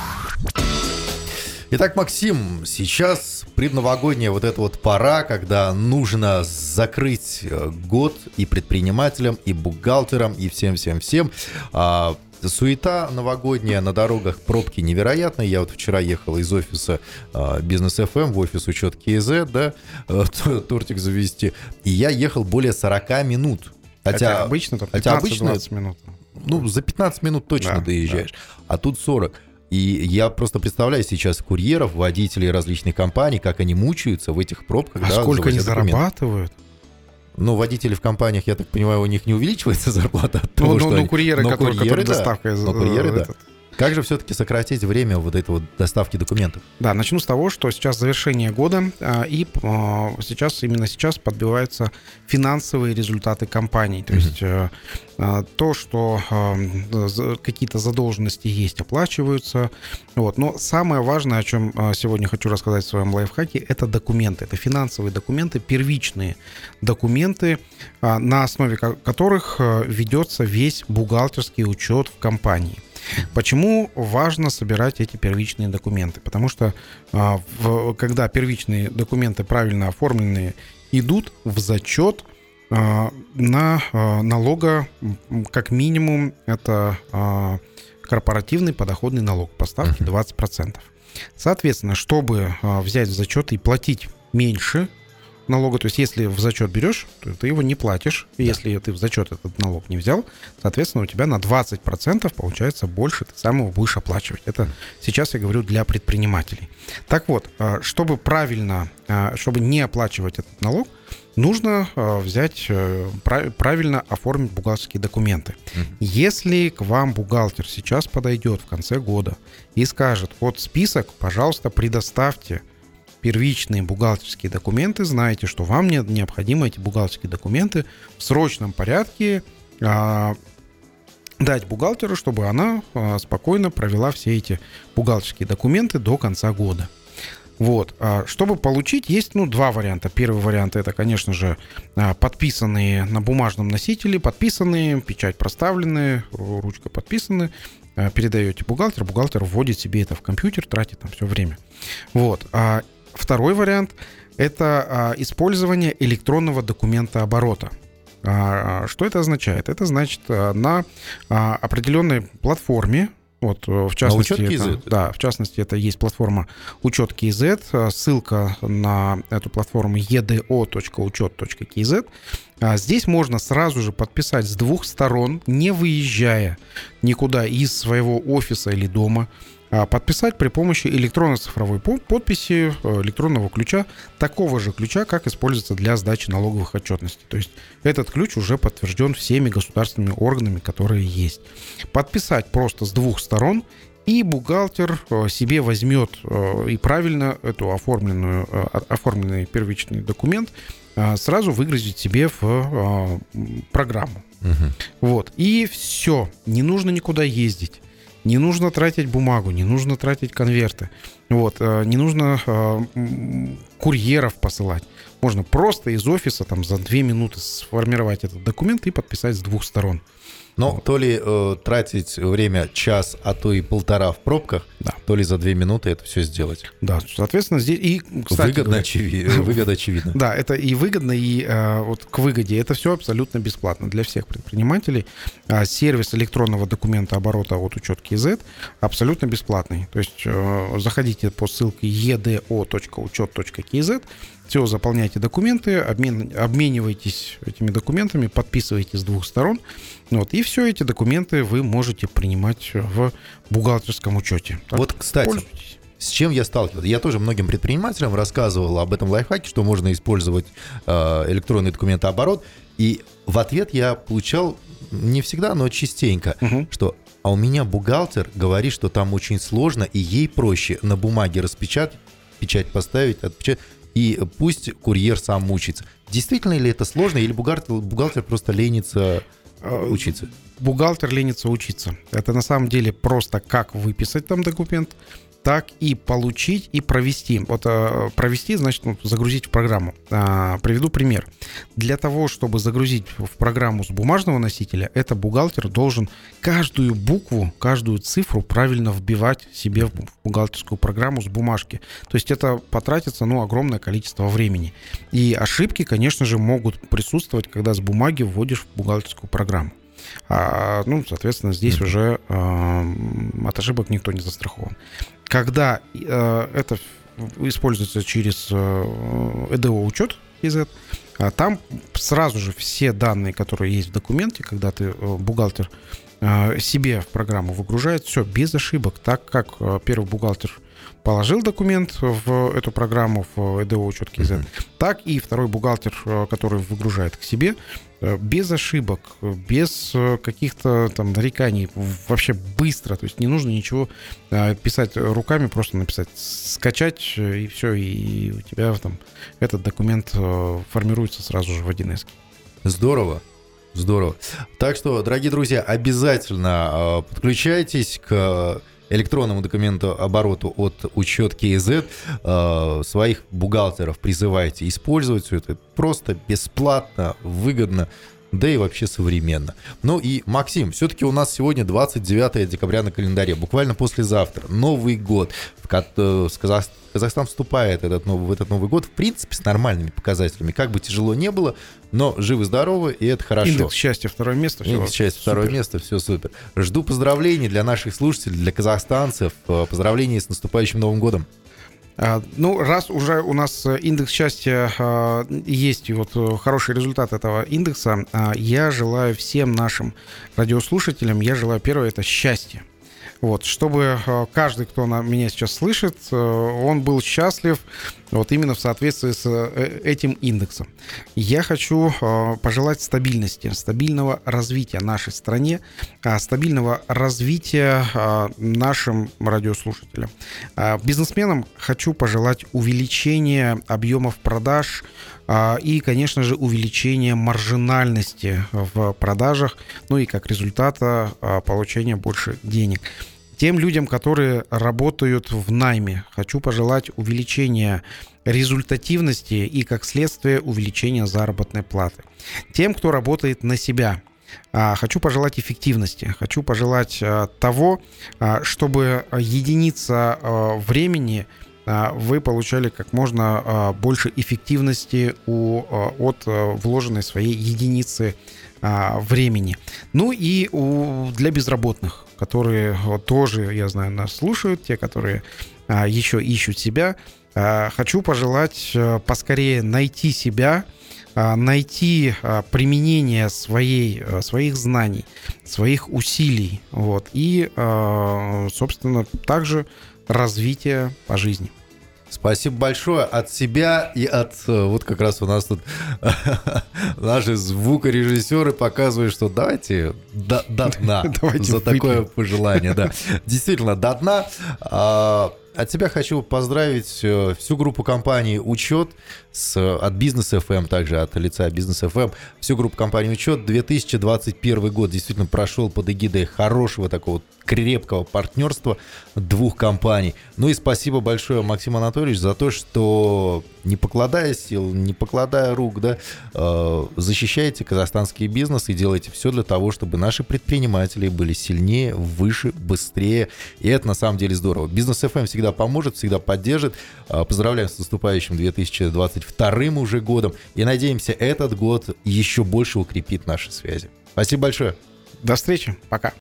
B: Итак, Максим, сейчас предновогодняя вот эта вот пора, когда нужно закрыть э, год и предпринимателям, и бухгалтерам, и всем-всем-всем. А, Суета новогодняя на дорогах, пробки невероятные. Я вот вчера ехал из офиса а, Бизнес ФМ в офис учет КЗ, да, э, тортик завести. И я ехал более 40 минут.
C: Хотя, обычно там
B: хотя
C: 15-20
B: обычно-
C: минут.
B: ну, за 15 минут точно
C: Да,
B: доезжаешь, а тут 40. И я просто представляю сейчас курьеров, водителей различных компаний, как они мучаются в этих пробках.
C: А
B: да,
C: сколько они
B: документы.
C: зарабатывают?
B: Ну, водители в компаниях, я так понимаю, у них не увеличивается зарплата от
C: Ну,
B: того,
C: ну,
B: что
C: ну,
B: они-
C: курьеры,
B: но
C: которые,
B: курьеры,
C: которые
B: да.
C: доставкой...
B: Но курьеры,
C: э,
B: да. Как же все-таки сократить время вот этой вот доставки документов?
C: Да, начну с того, что сейчас завершение года, а, и а, сейчас, именно сейчас подбиваются финансовые результаты компаний. То есть mm-hmm. то, что какие-то задолженности есть, оплачиваются. Вот. Но самое важное, о чем сегодня хочу рассказать в своем лайфхаке, это документы. Это финансовые документы, первичные документы, на основе которых ведется весь бухгалтерский учет в компании. Почему важно собирать эти первичные документы? Потому что а, когда первичные документы правильно оформленные идут в зачет а, на а, налога, как минимум, это корпоративный подоходный налог по ставке 20%. Соответственно, чтобы взять в зачет и платить меньше налога. То есть, если в зачет берешь, то ты его не платишь. Да. Если ты в зачет этот налог не взял, соответственно, у тебя на 20% получается больше, ты сам его будешь оплачивать. Это сейчас я говорю для предпринимателей. Так вот, а, чтобы правильно, а, чтобы не оплачивать этот налог, нужно а, взять, э, правильно оформить бухгалтерские документы. Если к вам бухгалтер сейчас подойдет в конце года и скажет, вот список, пожалуйста, предоставьте первичные бухгалтерские документы, знаете, что вам необходимо эти бухгалтерские документы в срочном порядке а, дать бухгалтеру, чтобы она а, спокойно провела все эти бухгалтерские документы до конца года. Вот. А, чтобы получить, есть ну, два варианта. Первый вариант это, конечно же, подписанные на бумажном носителе, подписанные, печать проставленные, ручка подписаны, передаете бухгалтер, бухгалтер вводит себе это в компьютер, тратит там все время. Вот. Второй вариант – это а, использование электронного документа оборота. А, что это означает? Это значит а, на определенной платформе, вот, в частности,
B: а
C: это, да, в частности, это есть платформа Учет KZ. Ссылка на эту платформу edo.учет.kz. Здесь можно сразу же подписать с двух сторон, не выезжая никуда из своего офиса или дома. А, подписать при помощи электронно-цифровой подписи э, электронного ключа, такого же ключа, как используется для сдачи налоговых отчетностей. То есть этот ключ уже подтвержден всеми государственными органами, которые есть. Подписать просто с двух сторон, и бухгалтер э, себе возьмет э, и правильно эту оформленную, оформленный первичный документ сразу выгрузить себе в программу. Угу. Вот. И все. Не нужно никуда ездить. Не нужно тратить бумагу, не нужно тратить конверты. Вот, э, не нужно э, курьеров посылать. Можно просто из офиса там за две минуты сформировать этот документ и подписать с двух сторон.
B: Но то ли э, тратить время час, а то и полтора в пробках, да. то ли за две минуты это все сделать.
C: Да, соответственно, здесь и,
B: кстати, выгодно, очеви... выгода очевидно.
C: Да, это и выгодно, и э, вот к выгоде. Это все абсолютно бесплатно для всех предпринимателей. А сервис электронного документа оборота от учет KZ абсолютно бесплатный. То есть э, заходите по ссылке edo.учет.kz, все, заполняйте документы, обмен, обменивайтесь этими документами, подписывайте с двух сторон. Вот, и все эти документы вы можете принимать в бухгалтерском учете.
B: Так, вот, кстати, с чем я сталкивался? Я тоже многим предпринимателям рассказывал об этом лайфхаке, что можно использовать э, электронный документооборот. И в ответ я получал не всегда, но частенько, угу. что а у меня бухгалтер говорит, что там очень сложно, и ей проще на бумаге распечатать, печать поставить, отпечатать и пусть курьер сам мучится. Действительно ли это сложно, или бухгалтер, бухгалтер просто ленится э, учиться?
C: Бухгалтер ленится учиться. Это на самом деле просто как выписать там документ, так и получить и провести. Вот э, провести, значит, ну, загрузить в программу. А, приведу пример. Для того, чтобы загрузить в программу с бумажного носителя, это бухгалтер должен каждую букву, каждую цифру правильно вбивать себе в бухгалтерскую программу с бумажки. То есть это потратится, ну, огромное количество времени. И ошибки, конечно же, могут присутствовать, когда с бумаги вводишь в бухгалтерскую программу. А, ну, соответственно, здесь mm-hmm. уже э, от ошибок никто не застрахован. Когда э, это используется через э, EDO учет из а там сразу же все данные, которые есть в документе, когда ты э, бухгалтер э, себе в программу выгружает, все без ошибок, так как первый бухгалтер положил документ в эту программу, в ЭДО учет КИЗ, mm-hmm. так и второй бухгалтер, э, который выгружает к себе, э, без ошибок, без э, каких-то там нареканий, вообще быстро, то есть не нужно ничего писать руками, просто написать, скачать, и все, и у тебя там этот документ формируется сразу же в 1С.
B: Здорово. Здорово. Так что, дорогие друзья, обязательно подключайтесь к электронному документу обороту от учет КИЗ э, своих бухгалтеров призывайте использовать все это. Просто бесплатно, выгодно, да и вообще современно. Ну и, Максим, все-таки у нас сегодня 29 декабря на календаре, буквально послезавтра, Новый год, в э, Казахстан вступает этот новый, в этот Новый год, в принципе, с нормальными показателями. Как бы тяжело не было, но живы-здоровы, и это хорошо.
C: Индекс счастья второе место.
B: Все Индекс счастья второе место, все супер. Жду поздравлений для наших слушателей, для казахстанцев. Э, поздравления с наступающим Новым годом.
C: А, ну, раз уже у нас индекс счастья а, есть, и вот э, хороший результат этого индекса, а, я желаю всем нашим радиослушателям, я желаю первое это счастье. Вот, чтобы э, каждый, кто на меня сейчас слышит, э, он был счастлив вот именно в соответствии с э, этим индексом. Я хочу пожелать стабильности, стабильного развития нашей стране, стабильного развития нашим радиослушателям. Бизнесменам хочу пожелать увеличения объемов продаж, и, конечно же, увеличение маржинальности в продажах, ну и как результата получения больше денег. Тем людям, которые работают в найме, хочу пожелать увеличения результативности и, как следствие, увеличения заработной платы. Тем, кто работает на себя, а, Хочу пожелать эффективности, хочу пожелать а, того, а, чтобы единица времени вы получали как можно больше эффективности у, от вложенной своей единицы времени. Ну и у, для безработных которые тоже, я знаю, нас слушают, те, которые а, еще ищут себя. А, хочу пожелать а, поскорее найти себя, а, найти а, применение своей, а, своих знаний, своих усилий, вот, и, а, собственно, также развитие по жизни.
B: Спасибо большое от себя и от... Э, вот как раз у нас тут наши звукорежиссеры показывают, что давайте до, до дна за такое пожелание. Да. Действительно, до дна. А, от себя хочу поздравить э, всю группу компании «Учет» с, от Бизнес FM, также от лица Бизнес FM, всю группу компании «Учет». 2021 год действительно прошел под эгидой хорошего такого крепкого партнерства двух компаний. Ну и спасибо большое, Максим Анатольевич, за то, что не покладая сил, не покладая рук, да, э, защищаете казахстанский бизнес и делаете все для того, чтобы наши предприниматели были сильнее, выше, быстрее. И это на самом деле здорово. Бизнес FM всегда поможет, всегда поддержит. Э, поздравляем с наступающим 2022 уже годом. И надеемся, этот год еще больше укрепит наши связи. Спасибо большое.
C: До встречи. Пока.